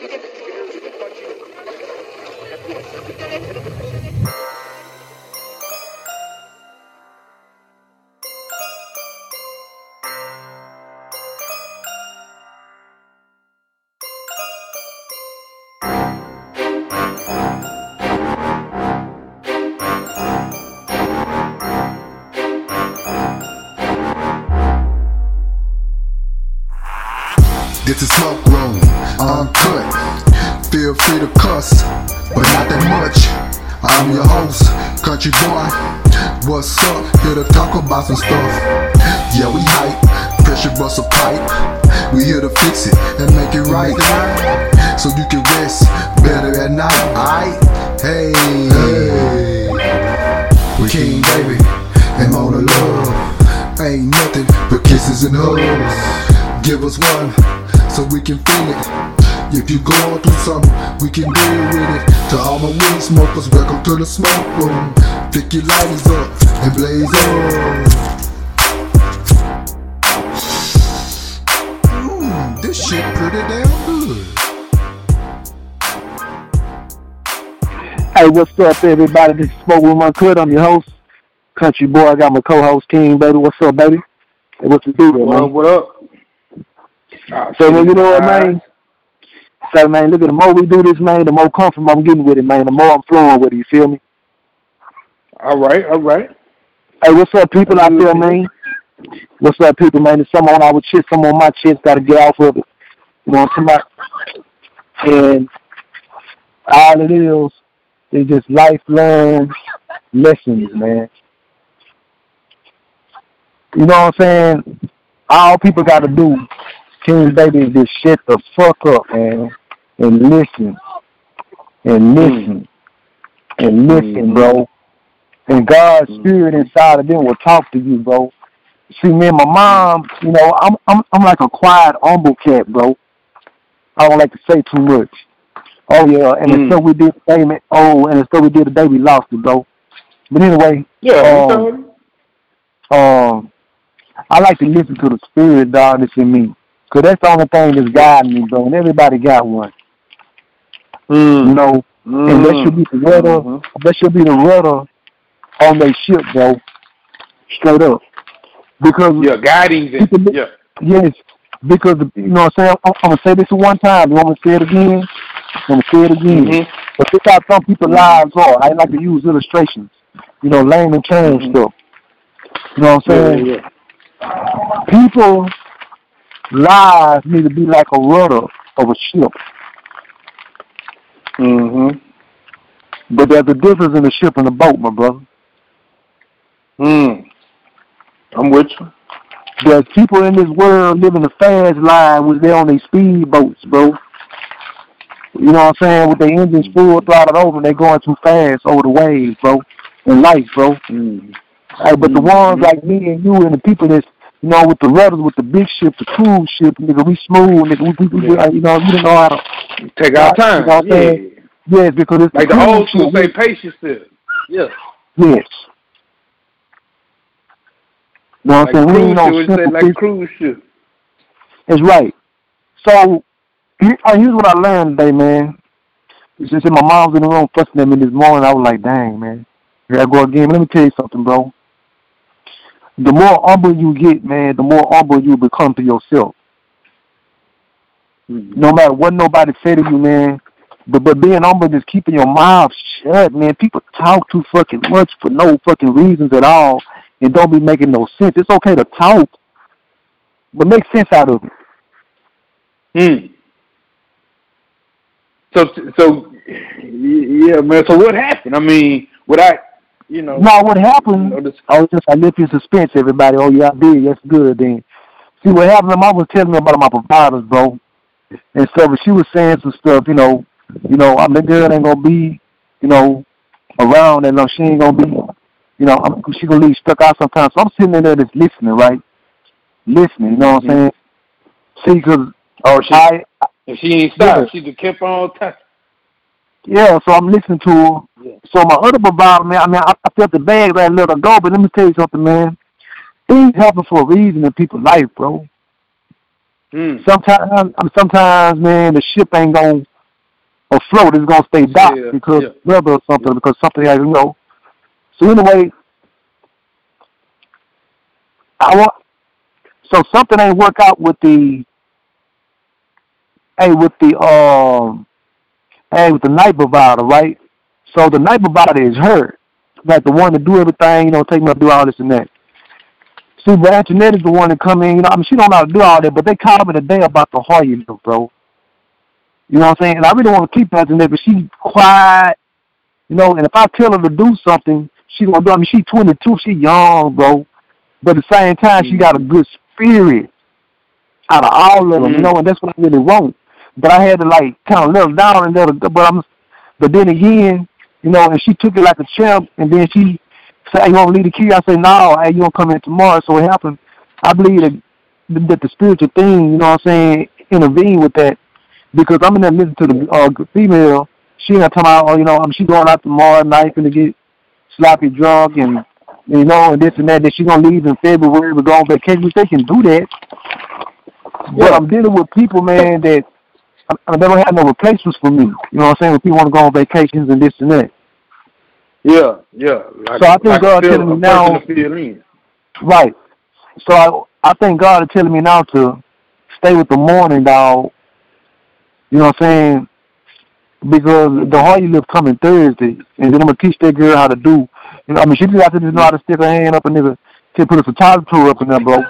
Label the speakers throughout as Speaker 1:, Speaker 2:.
Speaker 1: Thank you. What's up? Here to talk about some stuff. Yeah, we hype, pressure bust a pipe. We here to fix it and make it right. So you can rest better at night. Aight? Hey, hey. We king baby and Mona love. Ain't nothing but kisses and hugs. Give us one so we can feel it. If you going through something, we can deal with it. To all my weed smokers, welcome to the smoke room. Pick your lighters up and blaze on. Mm, this shit pretty damn good.
Speaker 2: Hey, what's up, everybody? This is Smoke with My Uncut. I'm your host, Country Boy. I got my co-host King, baby. What's up, baby? Hey, what's the deal,
Speaker 3: What up?
Speaker 2: man?
Speaker 3: What up?
Speaker 2: So, man, you know what,
Speaker 3: alright.
Speaker 2: man? So, man, look at the more we do this, man, the more comfortable I'm getting with it, man. The more I'm flowing with it. You feel me?
Speaker 3: All right, all right.
Speaker 2: Hey, what's up, people out there, man? What's up, people, man? There's something on our chest, some on my chest. Got to get off of it. You know what I'm talking about? And all it is is just lifelong lessons, man. You know what I'm saying? All people got to do, King Baby, is just shut the fuck up, man, and listen, and listen, and listen, mm-hmm. bro. And God's spirit inside of them will talk to you, bro. See, me and my mom, you know, I'm I'm I'm like a quiet, humble cat, bro. I don't like to say too much. Oh yeah, and
Speaker 3: Mm.
Speaker 2: the stuff we did today, oh, and stuff we did today, we lost it, bro. But anyway,
Speaker 3: Yeah,
Speaker 2: Um,
Speaker 3: you
Speaker 2: um, I like to listen to the spirit, dog, that's in me. Cause that's the only thing that's guiding me, bro. And everybody got one, you
Speaker 3: Mm.
Speaker 2: know. And that should be the rudder.
Speaker 3: Mhm.
Speaker 2: That should be the rudder on their ship, bro. Straight up. Because
Speaker 3: Yeah, guiding them. Yeah.
Speaker 2: yes, because you know what I'm saying. I'm, I'm gonna say this one time. Me to say it again? I'm gonna say it again.
Speaker 3: Mhm.
Speaker 2: But this how some people's lives are. I like to use illustrations. You know, lame and change
Speaker 3: Mhm.
Speaker 2: stuff. You know what I'm
Speaker 3: Yeah,
Speaker 2: saying?
Speaker 3: yeah.
Speaker 2: People lives need to be like a rudder of a ship.
Speaker 3: Mm-hmm.
Speaker 2: But there's a difference in the ship and the boat, my brother.
Speaker 3: Mm. I'm with you.
Speaker 2: There's people in this world living a fast life with they're on these speedboats, bro. You know what I'm saying? With their engines full throttled over, and they going too fast over the waves, bro. In life, bro.
Speaker 3: Mm.
Speaker 2: Hey, but the ones like me and you and the people that's, you know, with the rudders, with the big ship, the cruise ship, nigga, we smooth, nigga, we, we, we,
Speaker 3: Yeah.
Speaker 2: you know, we don't know how to,
Speaker 3: Take our time.
Speaker 2: You know what I'm
Speaker 3: Yeah.
Speaker 2: saying? yes, because it's
Speaker 3: Like the
Speaker 2: cruise
Speaker 3: old school say, patience still. Yeah.
Speaker 2: Yes. You know what
Speaker 3: Like
Speaker 2: I'm saying? We ain't no
Speaker 3: ship. We say
Speaker 2: simple
Speaker 3: like cruise ship.
Speaker 2: It's right. So uh, here's what I learned today, man. Just that my mom's in the room fussing at me this morning. I was like, dang, man. Here I go again. But let me tell you something, bro. The more humble you get, man, the more humble you become to yourself. No matter what nobody say to you, man. But but being humble is keeping your mouth shut, man. People talk too fucking much for no fucking reasons at all and don't be making no sense. It's okay to talk, but make sense out of it.
Speaker 3: Hmm. So, so, yeah, man. So what happened? I mean, what I, you know,
Speaker 2: Now what
Speaker 3: you
Speaker 2: happened?
Speaker 3: know, this,
Speaker 2: I was just I left you in suspense, everybody. Oh yeah, I did. That's good. Then see what happened. My mom was telling me about my providers, bro, and stuff. And she was saying some stuff. You know, you know, I'm the girl ain't gonna be, you know, around, and no, she ain't gonna be, you know, I'm, she gonna leave stuck out sometimes. So I'm sitting in there just listening, right? Listening. You know what I'm saying? See, cause
Speaker 3: oh, she,
Speaker 2: I
Speaker 3: if she ain't stopped, she just kept on touching.
Speaker 2: Yeah, so I'm listening to her.
Speaker 3: Yeah.
Speaker 2: So my other provider, man, I mean, I, I felt the bag that I let her go, but let me tell you something, man. Things happen for a reason in people's life, bro.
Speaker 3: Hmm.
Speaker 2: Sometimes, I mean, sometimes, man, the ship ain't gonna afloat. It's gonna stay docked
Speaker 3: Yeah,
Speaker 2: because
Speaker 3: yeah.
Speaker 2: weather or something because something you know. So anyway, I want so something ain't work out with the hey with the um hey with the night provider, right? So the night provider is her. Like the one to do everything, you know, take me to do all this and that. See, but Antoinette is the one that come in, you know, I mean, she don't know how to do all that, but they called me today about the Hoyer, bro. You know what I'm saying? And I really want to keep Antoinette, but she's quiet, you know, and if I tell her to do something, she gonna do I mean, she's 22, she young, bro. But at the same time, she got a good spirit out of all of them, you
Speaker 3: Mhm.
Speaker 2: know, and that's what I really want. But I had to, like, kind of let her down and let her, but I'm, but then again, you know, and she took it like a champ, and then she said, hey, you want to leave the key? I said, no, hey, you don't come in tomorrow. So it happened. I believe that, that the spiritual thing, you know what I'm saying, intervene with that because I'm in there listening to the uh, female. She not talking about, oh, you know, I mean, she going out tomorrow night going to get sloppy drunk and, you know, and this and that. That she going to leave in February, but go on vacation. They can do that. But
Speaker 3: Yeah.
Speaker 2: I'm dealing with people, man, that I, I they don't have no replacements for me. You know what I'm saying? When people want to go on vacations and this and that.
Speaker 3: Yeah, yeah. Like,
Speaker 2: So I think
Speaker 3: like
Speaker 2: God telling me now-
Speaker 3: person to fill in.
Speaker 2: Right. So I I think God is telling me now to stay with the morning dog. You know what I'm saying? Because the Hardy lift coming Thursday, and then I'm gonna teach that girl how to do. You know, I mean, she just have to just know how to stick her hand up and nigga to put a photographer up in there, bro.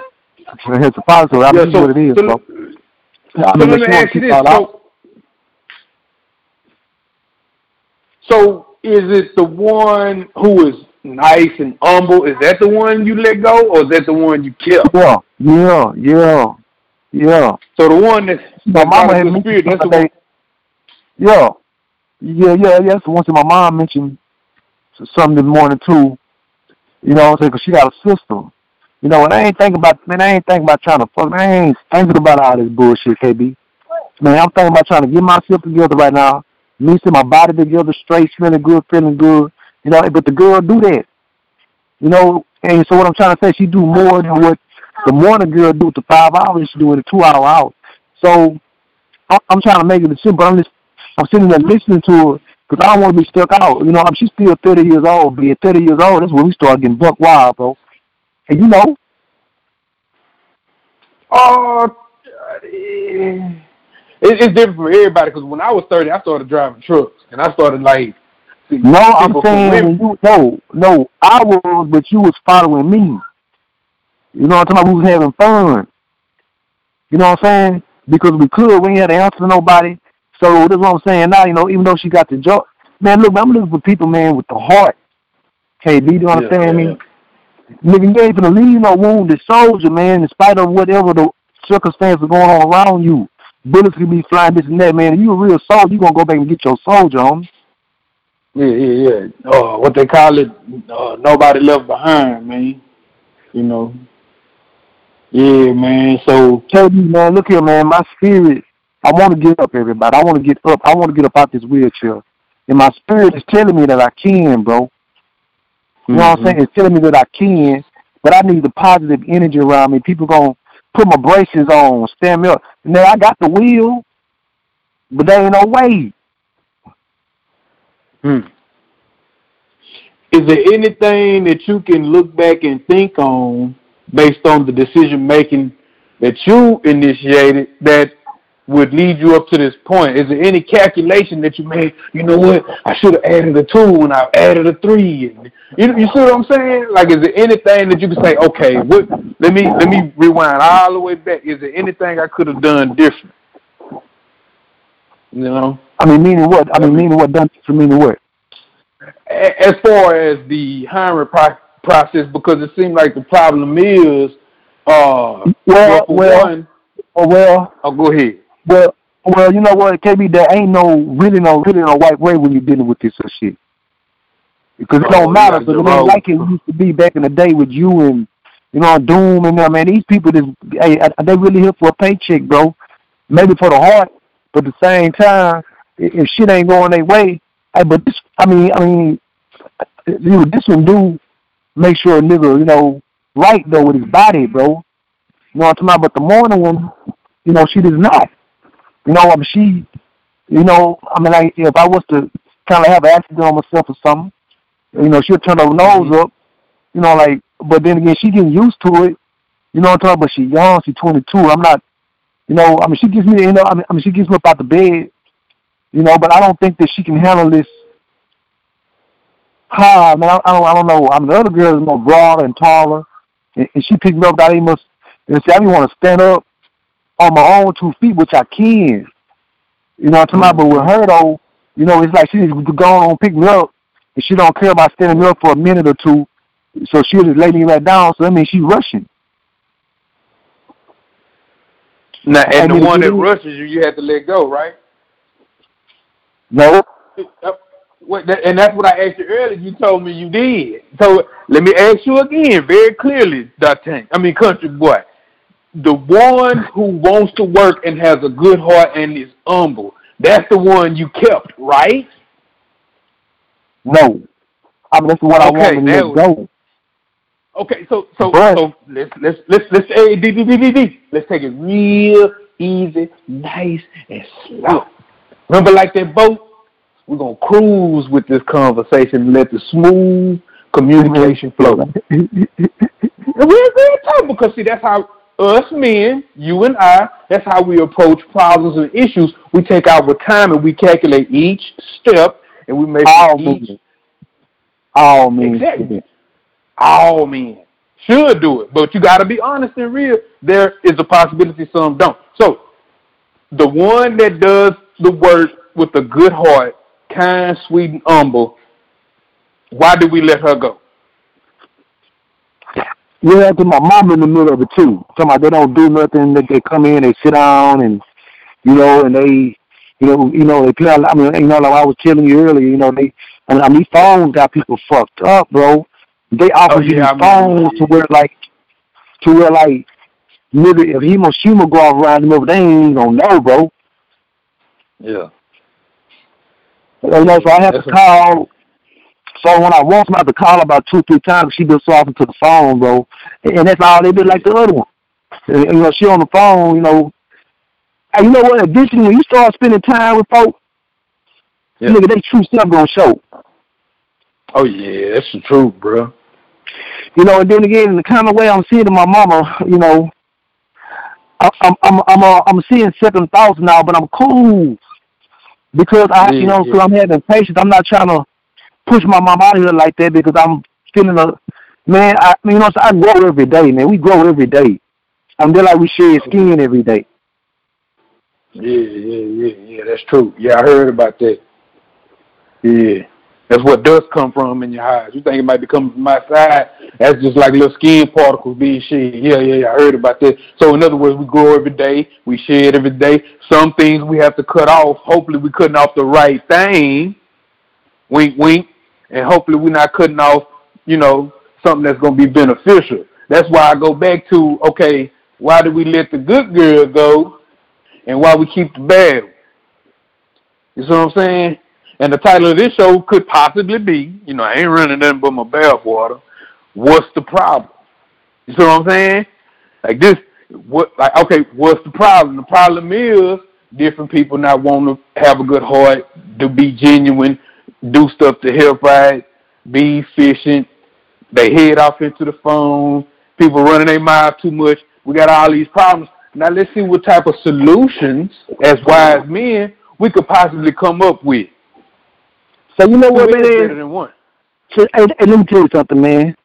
Speaker 2: Her photographer, I mean,
Speaker 3: yeah,
Speaker 2: this
Speaker 3: so,
Speaker 2: what it is,
Speaker 3: so,
Speaker 2: bro.
Speaker 3: so
Speaker 2: I mean,
Speaker 3: let
Speaker 2: but
Speaker 3: me ask you this.
Speaker 2: out.
Speaker 3: So, so is it the one who is nice and humble? Is that the one you let go, or is that the one you kept?
Speaker 2: Yeah, yeah, yeah, yeah.
Speaker 3: So the one that's,
Speaker 2: My mama
Speaker 3: a
Speaker 2: had
Speaker 3: spirit, that's the one.
Speaker 2: Yeah. Yeah, yeah, yeah. The one thing my mom mentioned something this morning too. You know I'm saying? 'Cause she got a sister. You know, and I ain't thinking about, man, I ain't thinking about trying to fuck, I ain't thinking about all this bullshit, KB. Man, I'm thinking about trying to get myself together right now, me see my body together, straight, feeling good, feeling good. You know, but the girl do that. You know, and so what I'm trying to say, she do more than what the morning girl do to five hours, she do in a two hour hour. So I'm trying to make it simple. But I'm just I'm sitting there listening to her because I don't want to be stuck out. You know, I'm she's still 30 years old. Being 30 years old, that's when we start getting buck wild, bro. And you know,
Speaker 3: Oh, it, it's different for everybody. Because when I was thirty, I started driving trucks, and I started like.
Speaker 2: no, I'm saying you no, no, I was, but you was following me. You know what I'm talking about? We was having fun. You know what I'm saying? Because we could, we ain't had to answer to nobody. So that's what I'm saying now. You know, even though she got the job, man, look, I'm looking for people, man, with the heart. KB, you understand
Speaker 3: yeah.
Speaker 2: me? Nigga, you ain't gonna leave no wounded soldier, man, in spite of whatever the circumstances going on around you. Bullets could be flying this and that, man. If you a real soldier, you gonna go back and get your soldier, homie.
Speaker 3: Yeah, yeah, yeah. Uh, what they call it, uh, nobody left behind, man. You know. Yeah, man. So
Speaker 2: Tell you, man, look here, man, my spirit, I want to get up, everybody. I want to get up. I want to get up out this wheelchair. And my spirit is telling me that I can, bro. You know what I'm saying? It's telling me that I can, but I need the positive energy around me. People gonna put my braces on, stand me up. Now I got the wheel, but there ain't no way.
Speaker 3: Hmm. Is there anything that you can look back and think on based on the decision making that you initiated that would lead you up to this point? Is there any calculation that you made? You know what? I should have added a two and I added a three. And you, you see what I'm saying? Like, is there anything that you can say? Okay, what? Let me let me rewind all the way back. Is there anything I could have done different? You know.
Speaker 2: I mean, meaning what? I mean, meaning what? Done for meaning what?
Speaker 3: As far as the hiring pro- process, because it seemed like the problem is, uh,
Speaker 2: Well, well,
Speaker 3: one,
Speaker 2: oh, well,
Speaker 3: oh, go ahead.
Speaker 2: Well, well. You know what, KB? There ain't no really no really no white way when you're dealing with this sort shit. Because it
Speaker 3: Oh,
Speaker 2: don't matter. Because it ain't like it used to be back in the day with you and you know Doom and them. Man, these people, just, hey, are they really here for a paycheck, bro? Maybe for the heart, but at the same time, if shit ain't going their way, hey, but this, I mean, I mean, you know, this one do make sure a nigga, you know, right though with his body, bro. You know what I'm talking about? But the morning one, you know, she does not. You know, I mean, she You know, I mean, like if I was to kind of have an accident on myself or something, you know, she'll turn her nose
Speaker 3: Mhm.
Speaker 2: up. You know, like, but then again, she getting used to it. You know what I'm talking about? She's young. She's 22. I'm not. You know, I mean, she gives me. You know, I mean, I mean, she gets me up out the bed. You know, but I don't think that she can handle this. Ah, man, I, I don't. I don't know. I mean, the other girl is more broader and taller, and, and she picked me up. I even. And see, I didn't want to stand up on my own two feet, which I can. You know what I'm talking about? But with her though, you know, it's like she needs to go on pick me up, and she don't care about standing up for a minute or two. So she'll just lay me right down. So that means she's rushing.
Speaker 3: Now,
Speaker 2: I
Speaker 3: and the one that rushes you, you have to let go, right?
Speaker 2: No,
Speaker 3: And that's what I asked you earlier. You told me you did. So let me ask you again, very clearly, D'Artagnan. I mean, country boy. The one who wants to work and has a good heart and is humble. That's the one you kept, right?
Speaker 2: no. I mean, that's what I
Speaker 3: Okay,
Speaker 2: want to let
Speaker 3: was-
Speaker 2: go.
Speaker 3: Okay, so so
Speaker 2: But-
Speaker 3: so let's let's let's let's hey, D, D, D, D, D. let's take it real easy, nice and slow. Remember, like that boat, we're gonna cruise with this conversation, and let the smooth mm-hmm. communication flow. And we're good time because see that's how us men, you and I, that's how we approach problems and issues. We take our time and we calculate each step and we make
Speaker 2: All means. All means.
Speaker 3: Exactly. all men should do it, but you got to be honest and real. There is a possibility some don't. So, the one that does the work with a good heart, kind, sweet, and humble, why do we let her go?
Speaker 2: Yeah, to my mom in the middle of it too. Talking about they don't do nothing. They, they come in, they sit down, and you know, and they, you know, you know, they play. I mean, you know, like I was telling you earlier, you know, they. I mean, I mean, these phones got people fucked up, bro. They oh, offer
Speaker 3: Oh,
Speaker 2: you
Speaker 3: yeah, I
Speaker 2: these
Speaker 3: remember.
Speaker 2: phones to where like, to where like, nigga, if Hiroshima go off around them, they ain't gonna know, bro.
Speaker 3: Yeah.
Speaker 2: You know, so I have
Speaker 3: That's
Speaker 2: to call. So when I want somebody to call about two, three times, she been so often to the phone, bro. And that's all they been like the other one. And, you know, she on the phone, you know. And you know what? Eventually, when you start spending time with folks,
Speaker 3: Yeah.
Speaker 2: nigga, they true self gonna show.
Speaker 3: Oh yeah, that's the truth, bro.
Speaker 2: You know, and then again, in the kind of way I'm seeing to my mama, you know, I'm I'm I'm uh, I'm seeing second thoughts now, but I'm cool because I, you know,
Speaker 3: yeah.
Speaker 2: because I'm having patience. I'm not trying to push my mom out of here like that because I'm feeling a man. I you know, so I grow every day, man. We grow every day. I'm just like we shed skin every day.
Speaker 3: Yeah, yeah, yeah, yeah. That's true. Yeah, I heard about that. Yeah. That's what dust come from in your eyes. You think it might be coming from my side? That's just like little skin particles being shed. Yeah, yeah, yeah. I heard about that. So in other words, we grow every day. We shed every day. Some things we have to cut off. Hopefully we're cutting off the right thing. Wink, wink. And hopefully we're not cutting off, you know, something that's going to be beneficial. That's why I go back to, okay, why do we let the good girl go and why we keep the bad? You see what I'm saying? And the title of this show could possibly be, you know, I ain't running nothing but my bath water. What's the problem? You see what I'm saying? Like this, what? Like okay, what's the problem? The problem is different people not want to have a good heart, to be genuine, do stuff to help right, be efficient. They head off into the phone. People running their mouth too much. We got all these problems. Now let's see what type of solutions, as wise men, we could possibly come up with.
Speaker 2: So you know what,
Speaker 3: is better
Speaker 2: man?
Speaker 3: than one.
Speaker 2: So, hey, hey, let me tell you something, man.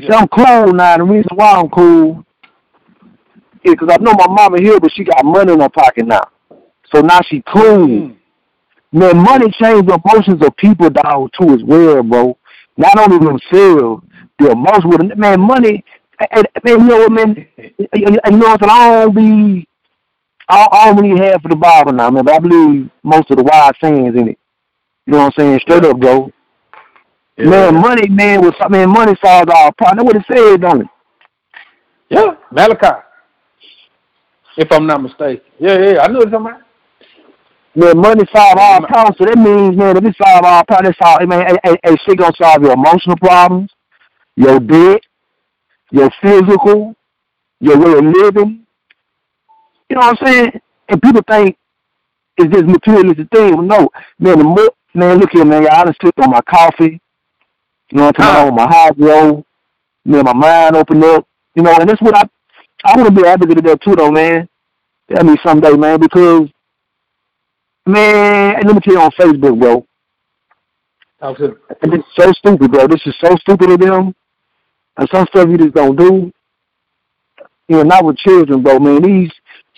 Speaker 2: See, I'm cool now. The reason why I'm cool is because I know my mama here, but she got money in her pocket now. So now she cool.
Speaker 3: Mm.
Speaker 2: Man, money changes the emotions of people, dog, too, as well, bro. Not only themselves, the emotions with it. Man, money, and, man, you know what, man? You you know what I'm saying? I don't be, I, I don't really have for the Bible now, man, but I believe most of the wise sayings in it. You know what I'm saying? Straight up, bro.
Speaker 3: Yeah.
Speaker 2: Man, money, man, was man, money solves all problems. That's what it said, don't it?
Speaker 3: Yeah, Malachi. If I'm not mistaken. Yeah, yeah, I know what you're about.
Speaker 2: Man, money solve all problems. So that means, man, if it solve all problems, it solve, man, hey, hey, hey, shit gonna solve your emotional problems, your debt, your physical, your way of living. You know what I'm saying? And people think it's this materialistic thing. No, man, the more, man, look here, man. I done slipped on my coffee. You know what I'm talking about? My hydro. Man, my mind opened up. You know, and that's what I I want to be advocate of that too, though, man. Tell me someday, man, because man, let me tell you on Facebook, bro.
Speaker 3: Okay.
Speaker 2: And it's so stupid, bro. This is so stupid of them. And some stuff you just don't do. You know, not with children, bro, man. These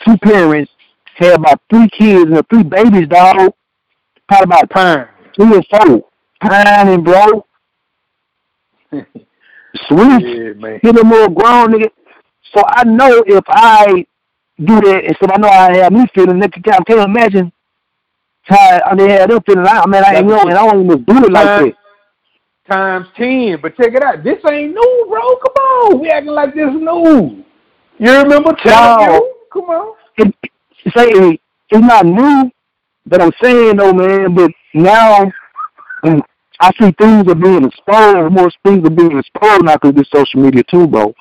Speaker 2: two parents had about three kids and three babies, dog. Probably about
Speaker 3: Time.
Speaker 2: three or four. Pining, bro. Sweet.
Speaker 3: Yeah, man.
Speaker 2: Get a more grown nigga. So I know if I do that, and so I know I have me feeling, I can't imagine how I they had them feeling. I mean, I ain't know, and I don't even do it like that.
Speaker 3: Times ten. But check it out. This ain't new, bro. Come on. We acting like this new. You remember
Speaker 2: No.
Speaker 3: Come on.
Speaker 2: It, say it's not new, but I'm saying though, man. But now, mm, I see things are being exposed. More things are being exposed now because this social media too, bro.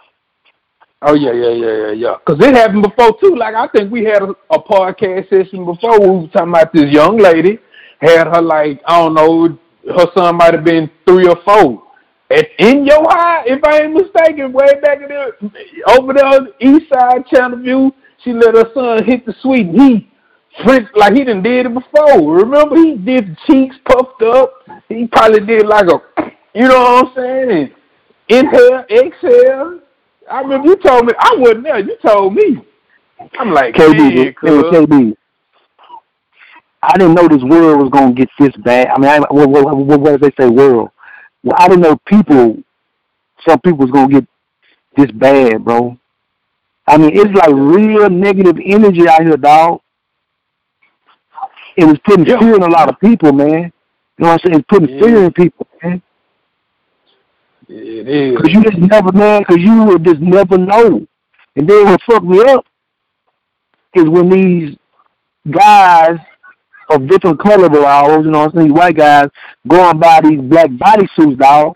Speaker 3: Oh yeah, yeah, yeah, yeah, yeah. Cause it happened before too. Like I think we had a, a podcast session before. We were talking about this young lady had her like I don't know, her son might have been three or four. At in your high, if I ain't mistaken, way back in there, over there on the east side, Channelview, she let her son hit the sweet. And he French like he done did it before. Remember he did cheeks puffed up. He probably did like a, you know what I'm saying? Inhale, exhale. I remember you told me I wasn't there. You told me. I'm like,
Speaker 2: KB, hey,
Speaker 3: cuz.
Speaker 2: KB. I didn't know this world was gonna get this bad. I mean, I, what, what, what, what do they say, world? Well, I didn't know people. Some people was gonna get this bad, bro. I mean, it's like real negative energy out here, dog. It was putting
Speaker 3: Yeah.
Speaker 2: fear in a lot of people, man. You know what I'm saying? It's putting
Speaker 3: Yeah.
Speaker 2: fear in people, man.
Speaker 3: It is.
Speaker 2: Cause you just never, man. Cause you would just never know. And then what fucked me up is when these guys of different color balls, you know what I'm saying, white guys going by these black bodysuits, dog.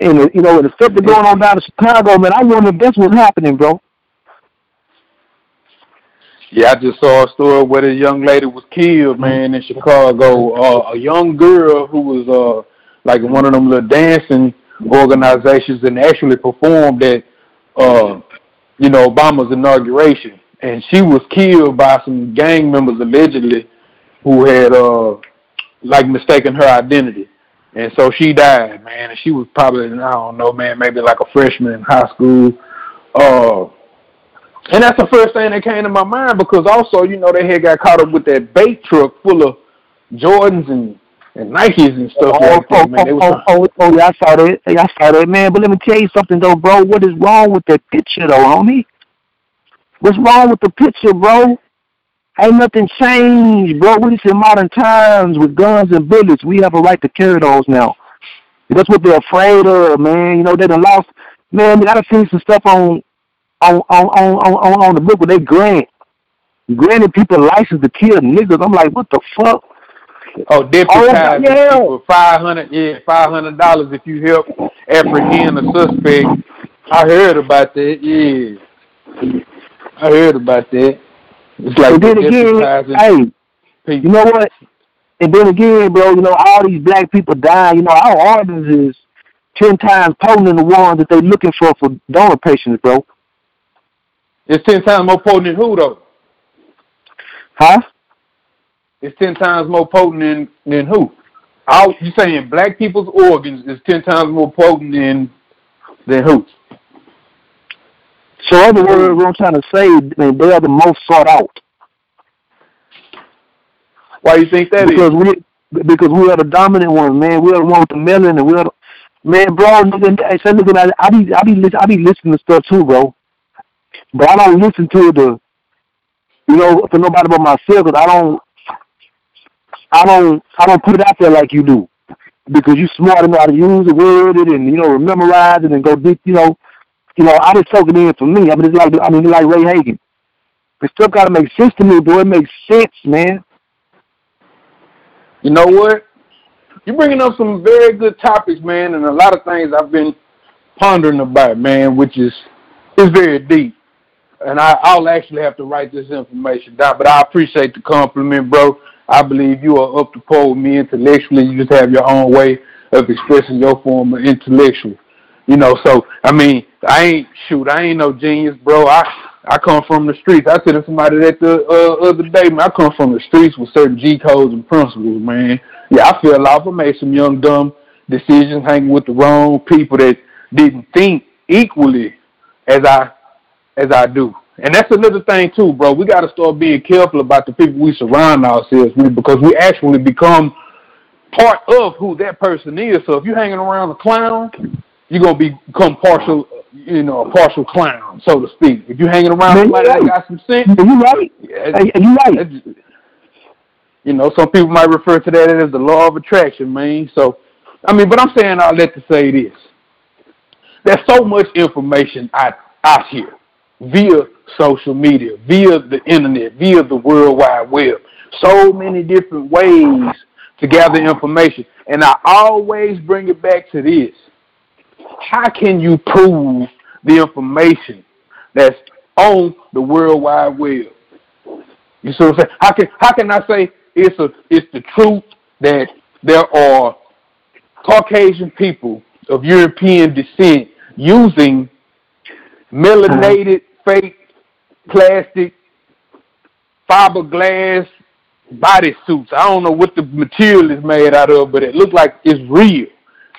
Speaker 2: And uh, you know, the stuff that's going on down in Chicago, man, I wonder if that's what's happening, bro.
Speaker 3: Yeah, I just saw a story where the young lady was killed, man, in Chicago. Uh, a young girl who was uh like one of them little dancing organizations and actually performed at uh you know Obama's inauguration, and she was killed by some gang members allegedly who had uh like mistaken her identity. And so she died, man, and she was probably I don't know, man, maybe like a freshman in high school. Uh and that's the first thing that came to my mind because also, you know, they had got caught up with that bait truck full of Jordans and, and Nikes and stuff
Speaker 2: Oh,
Speaker 3: like
Speaker 2: oh,
Speaker 3: that.
Speaker 2: Oh, oh, oh, oh, yeah, I saw that. Hey, I saw that, man. But let me tell you something, though, bro. What is wrong with that picture, though, homie? What's wrong with the picture, bro? Ain't nothing changed, bro. We in modern times with guns and bullets. We have a right to carry those now. That's what they're afraid of, man. You know, they done lost. Man, I done seen some stuff on on on on on, on, on the book where they grant granted people license to kill niggas. I'm like, what the fuck?
Speaker 3: Oh, deputized oh,
Speaker 2: yeah.
Speaker 3: for five hundred, yeah, five hundred dollars if you help apprehend a suspect. I heard about that. Yeah, I heard about that. It's like
Speaker 2: and then again, hey,
Speaker 3: people.
Speaker 2: you know what? And then again, bro, you know, all these black people dying, you know, our organs is ten times potent than the ones that they looking for for donor patients, bro.
Speaker 3: It's ten times more potent than who though?
Speaker 2: Huh?
Speaker 3: It's ten times more potent than than who? All you saying black people's organs is ten times more potent than than who?
Speaker 2: So other words, what I'm trying to say, they are the most sought out.
Speaker 3: Why do you think that is?
Speaker 2: because we because we are the dominant ones, man. We are the one with the melon, and we are the, man, bro. Nigga, I said, nigga, I, I be I be listen, I be listening to stuff too, bro. But I don't listen to the, you know, for nobody but myself. Cause I don't, I don't, I don't put it out there like you do, because you smart enough to use it, word it, and you know, memorize it, and go deep. You know, you know, I just soak it in for me. I mean, it's like I mean, it's like Ray Hagen. It still gotta make sense to me, bro. It makes sense, man.
Speaker 3: You know what? You're bringing up some very good topics, man, and a lot of things I've been pondering about, man, which is is very deep. And I, I'll actually have to write this information down, but I appreciate the compliment, bro. I believe you are up to with me intellectually. You just have your own way of expressing your form of intellectual. You know, so I mean, I ain't shoot, I ain't no genius, bro. I I come from the streets. I said to somebody that the uh, other day, man, I come from the streets with certain G codes and principles, man. Yeah, I feel like I made some young dumb decisions, hanging with the wrong people that didn't think equally as I as I do. And that's another thing too, bro. We got to start being careful about the people we surround ourselves with because we actually become part of who that person is. So if you're hanging around a clown, you're gonna become partial, you know, a partial clown, so to speak. If you're hanging around
Speaker 2: Man,
Speaker 3: somebody
Speaker 2: you
Speaker 3: that
Speaker 2: right.
Speaker 3: got some sense,
Speaker 2: You right.
Speaker 3: yeah,
Speaker 2: you right.
Speaker 3: you know, some people might refer to that as the law of attraction, man. So, I mean, but I'm saying all that to say this: there's so much information out out here via social media, via the internet, via the World Wide Web. So many different ways to gather information, and I always bring it back to this: how can you prove the information that's on the World Wide Web? You see what I'm saying? How can how can I say it's a it's the truth that there are Caucasian people of European descent using melanated fake plastic fiberglass body suits. I don't know what the material is made out of, but it looked like it's real.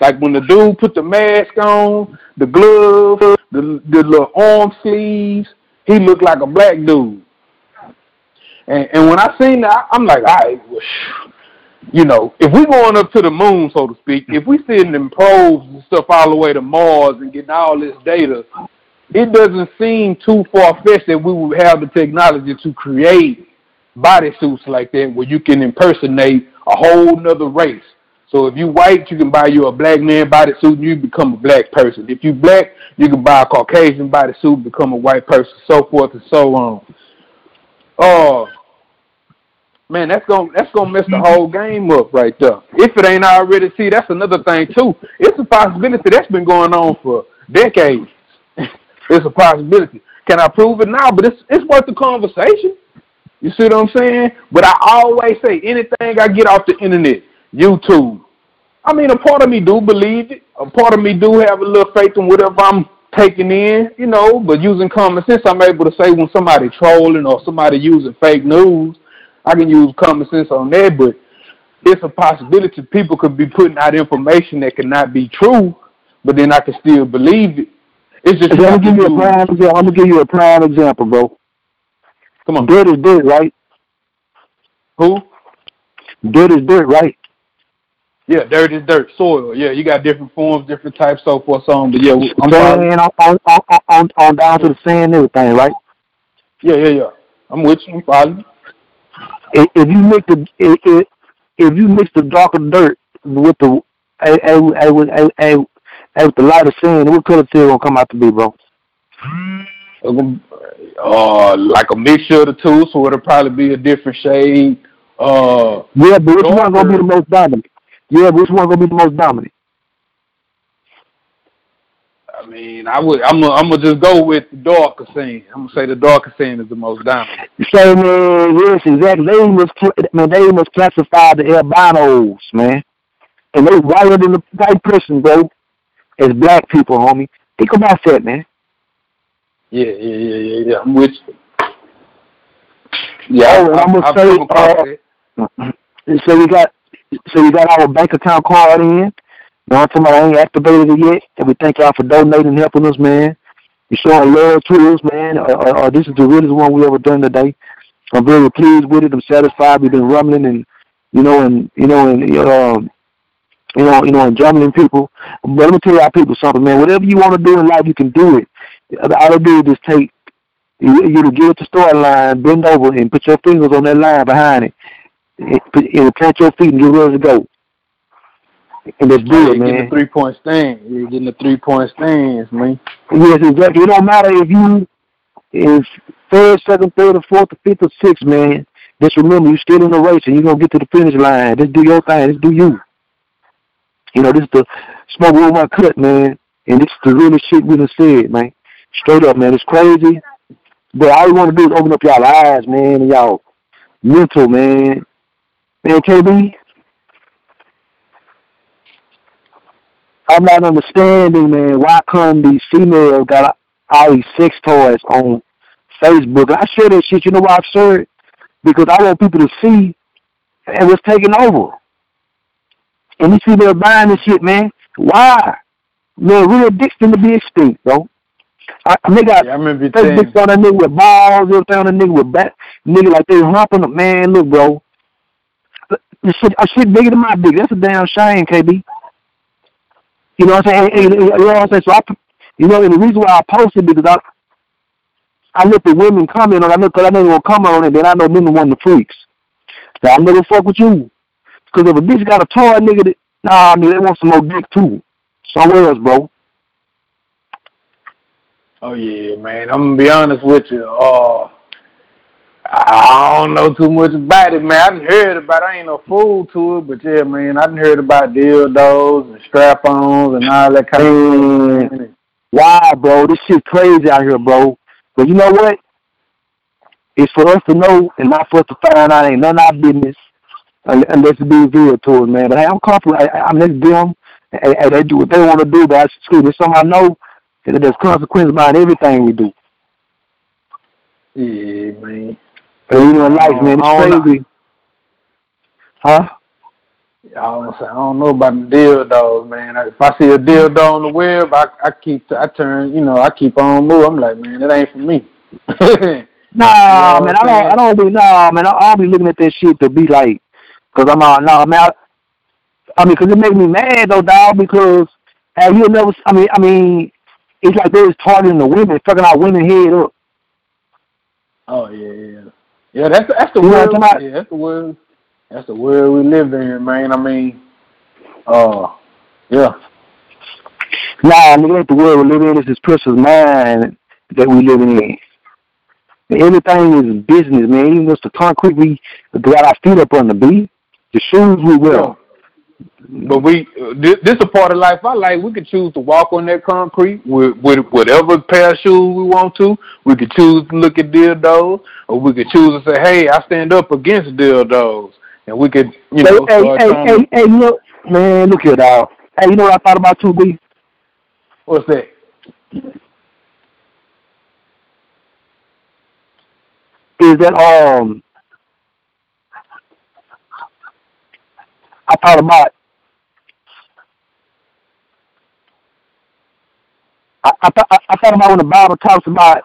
Speaker 3: Like when the dude put the mask on, the gloves, the the little arm sleeves, he looked like a black dude. And, and when I seen that, I'm like, all right, well, you know, if we going up to the moon, so to speak, if we sending probes and stuff all the way to Mars and getting all this data, it doesn't seem too far fetched that we would have the technology to create bodysuits like that where you can impersonate a whole nother race. So if you white, you can buy you a black man bodysuit and you become a black person. If you black, you can buy a Caucasian bodysuit become a white person, so forth and so on. Oh, man, that's gonna that's gonna mess the whole game up right there. If it ain't already, see, that's another thing too. It's a possibility that's been going on for decades. it's a possibility. Can I prove it now? But it's it's worth the conversation. You see what I'm saying? But I always say anything I get off the internet, YouTube. I mean, a part of me do believe it. A part of me do have a little faith in whatever I'm taking in, you know. But using common sense, I'm able to say when somebody trolling or somebody using fake news, I can use common sense on that. But it's a possibility people could be putting out information that cannot be true, but then I can still believe it. It's just
Speaker 2: I'm gonna give you a prime example. I'm gonna give you a prime example, bro.
Speaker 3: Come on,
Speaker 2: Dirt is dirt, right?
Speaker 3: who?
Speaker 2: Dirt is dirt, right?
Speaker 3: Yeah, dirt is dirt, soil. Yeah, you got different forms, different types, so forth, so on. But yeah, I'm
Speaker 2: Sand on, on, on, on, on down to the sand and everything, right?
Speaker 3: Yeah, yeah, yeah. I'm with you. I'm following.
Speaker 2: If, if you mix the if, if, you mix the darker dirt with the eh, eh, eh, with eh, with the lighter sand, what color still gonna come out to be, bro?
Speaker 3: Uh, like a mixture of the two, so it'll probably be a different shade. Uh,
Speaker 2: Yeah, but which one gonna be the most dominant? Yeah, but which one gonna be the most dominant?
Speaker 3: I mean, I would. I'm. Gonna, I'm gonna just go with the darker sand. I'm gonna say the darker sand is the most dominant.
Speaker 2: So man, yes, exactly. They must man, they must classify the albinos, man, and they whiter than the white person, bro, as black people, homie. Think about that, man.
Speaker 3: Yeah, yeah, yeah, yeah, yeah. I'm with you. Yeah,
Speaker 2: Oh, I'm gonna say, uh, so we got, so we got our bank account card in. No, I'm talking about I ain't activated it yet, and we thank y'all for donating and helping us, man. You showing love to us, man. Uh, uh, uh, this is the realest one we ever done today. I'm very pleased with it. I'm satisfied. We've been rumbling and, you know, and you know, and um, you know, you know, and jumbling people. But let me tell y'all people something, man. Whatever you want to do in life, you can do it. All I do is just take you, you to get at the start line, bend over, and put your fingers on that line behind it. It, put, plant your feet and get ready to go. And do
Speaker 3: Yeah,
Speaker 2: it,
Speaker 3: you're getting
Speaker 2: man.
Speaker 3: the three point stand. You're getting the three point stands, man.
Speaker 2: Yes, exactly. It don't matter if you is third, second, third, or fourth, or fifth, or sixth, man. Just remember, you're still in the race, and you're gonna get to the finish line. Just do your thing. Just do you. You know, this is the smoke room I cut, man, and this is the realest shit we done said, man. Straight up, man. It's crazy, but all you want to do is open up y'all eyes, man, and y'all mental, man. Man, KB, I'm not understanding, man, why come these females got all these sex toys on Facebook. I share that shit, you know why I share it? Because I want people to see and what's taking over. And these people are buying this shit, man. Why? Man, real dicks to be extinct, bro. I, I nigga,
Speaker 3: yeah, I remember
Speaker 2: Facebook on a nigga with balls, everything on a nigga with back, nigga like they humping them. Man, look, bro. This shit, a shit bigger than my dick. That's a damn shame, KB. You know what I'm saying? And, and, you know what I'm saying? So I, you know, and the reason why I posted because I, I let the women comment on it, I know, cause I know they gonna comment on it, then I know women want the freaks. So I never fuck with you. Cause if a bitch got a toy, nigga, that, nah, nigga, they want some more dick too. Somewhere else, bro.
Speaker 3: Oh yeah, man. I'm gonna be honest with you. Uh, I don't know too much about it, man. I done heard about it. I ain't no fool to it, but yeah, man, I done heard about dildos and strap-ons and all that kind of
Speaker 2: stuff. Why, bro? This shit crazy out here, bro. But you know what? It's for us to know and not for us to find out. Ain't none of our business unless it be revealed to us, man. But hey, I'm comfortable. I, I, I'm let's them. And, and they do what they want to do. But I, excuse me, something I know that there's consequences behind everything we do.
Speaker 3: Yeah, man.
Speaker 2: But you know, life, man, it's crazy. Huh?
Speaker 3: I don't, I don't know about the dildos, man. If I see a dildo on the web, I I keep I turn, you know, I keep on moving. I'm like, man, that ain't for me.
Speaker 2: nah, you know man, I don't, I don't be, nah, man, I, I'll be looking at that shit to be like, cause I'm out, nah, man, I, I mean, cause it make me mad though, dog, because have you never, I mean, I mean, it's like they was targeting the women, fucking our women head up.
Speaker 3: Oh yeah, yeah, yeah. That's that's the you world. Yeah, that's the world. That's the world we live in, man. I mean, uh, yeah.
Speaker 2: Nah, nigga, ain't the world we live in. It's this person's mind that we live in. Everything is business, man. Even just the concrete we got our feet up on the beat, the shoes we wear.
Speaker 3: But we, this, this a part of life I like. We could choose to walk on that concrete with, with whatever pair of shoes we want to. We could choose to look at dildos, or we could choose to say, "Hey, I stand up against dildos," and we could, you know,
Speaker 2: hey,
Speaker 3: start
Speaker 2: hey,
Speaker 3: trying
Speaker 2: hey,
Speaker 3: to,
Speaker 2: hey, look, man, look here, dog. Hey, you know what I thought about too, B?
Speaker 3: What's that?
Speaker 2: Is that um I thought about I, I, I thought about when the Bible talks about,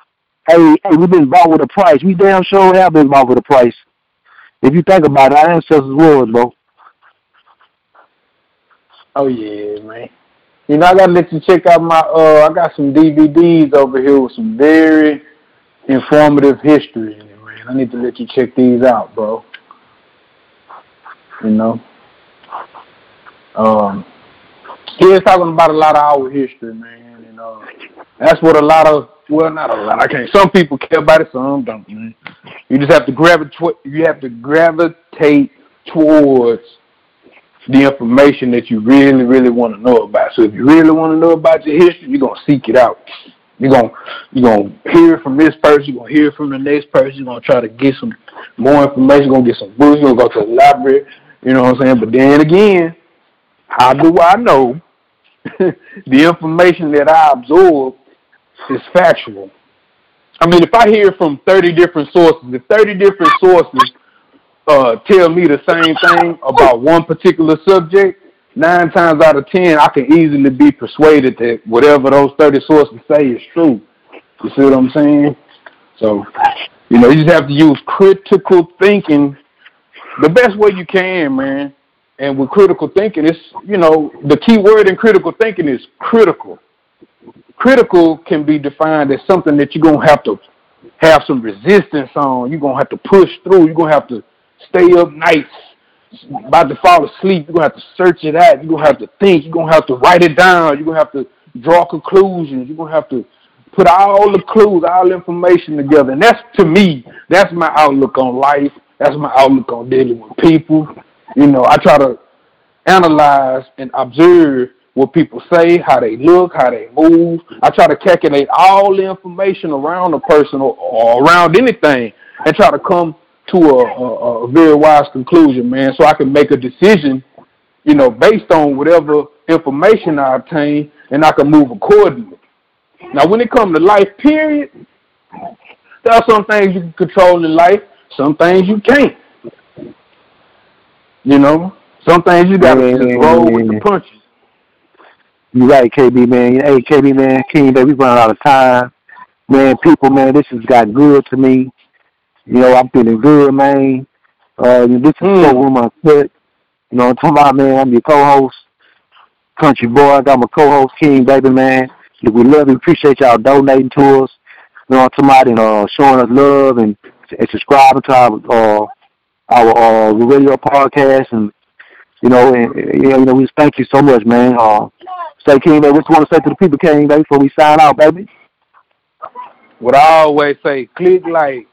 Speaker 2: hey, hey, we've been bought with a price. We damn sure have been bought with a price. If you think about it, our ancestors was, bro.
Speaker 3: Oh yeah, man. You know, I gotta let you check out my uh I got some DVDs over here with some very informative history in it, man. I need to let you check these out, bro. You know. Um he's talking about a lot of our history, man, and uh that's what a lot of well not a lot, I can't some people care about it, some don't, man. You just have to gravitate you have to gravitate towards the information that you really, really want to know about. So if you really want to know about your history, you're gonna seek it out. You're gonna you're gonna hear from this person, you're gonna hear from the next person, you're gonna try to get some more information, you're gonna get some books, you're gonna go to the library, you know what I'm saying? But then again, how do I know the information that I absorb is factual? I mean, if I hear from 30 different sources, if 30 different sources uh, tell me the same thing about one particular subject, nine times out of ten, I can easily be persuaded that whatever those 30 sources say is true. You see what I'm saying? So, you know, you just have to use critical thinking the best way you can, man. And with critical thinking, it's, you know, the key word in critical thinking is critical. Critical can be defined as something that you're going to have to have some resistance on. You're going to have to push through. You're going to have to stay up nights about to fall asleep. You're gonna have to search it out. You're gonna have to think. You're gonna have to write it down. You're gonna have to draw conclusions. You're gonna have to put all the clues, all the information together. And that's to me, that's my outlook on life. That's my outlook on dealing with people. You know, I try to analyze and observe what people say, how they look, how they move. I try to calculate all the information around a person or, or around anything and try to come to a, a, a very wise conclusion, man, so I can make a decision, you know, based on whatever information I obtain, and I can move accordingly. Now, when it comes to life, period, there are some things you can control in life, some things you can't. You know, some things you gotta yeah, just roll yeah, with the punches.
Speaker 2: You're right, KB man. Hey, KB man, King, baby, we run out of time. Man, people, man, this has got good to me. You know, I'm feeling good, man. Uh, this is mm. room I quit. You know, I'm talking about, man, I'm your co-host, Country Boy. I got my co-host, King, baby, man. We love and appreciate y'all donating to us. You know, I'm talking about and uh, showing us love and, and subscribing to our uh, our uh, radio podcast and you know, and you know, you know, we just thank you so much, man. Uh, say, King, man, what you want to say to the people, King, baby, before we sign out, baby?
Speaker 3: What I always say, click like,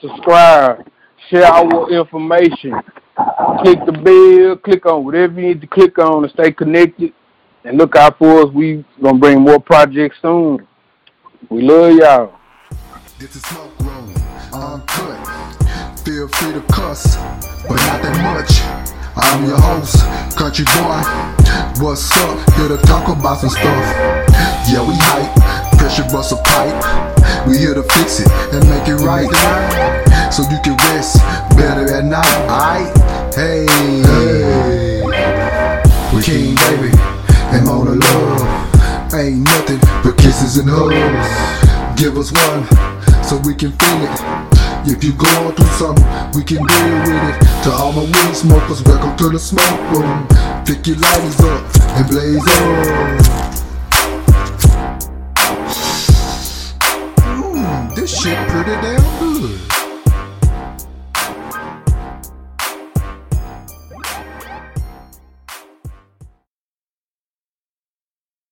Speaker 3: subscribe, share our information, click the bell, click on whatever you need to click on to stay connected, and look out for us. We gonna bring more projects soon. We love y'all. This is smoke room, uncut. Feel free to cuss, but not that much. I'm your host, country boy. What's up? Here to talk about some stuff. Yeah, we hype, pressure bust a pipe. We here to fix it and make it right. So you can rest better at night. Hey, hey. We king, baby, and Mona Love. Ain't nothing but kisses and hugs. Give us one so we can feel it. If you going through something, we can deal with it. To all my weed smokers, welcome to the smoke room. Pick your lighters up and blaze on. Mmm, this shit pretty damn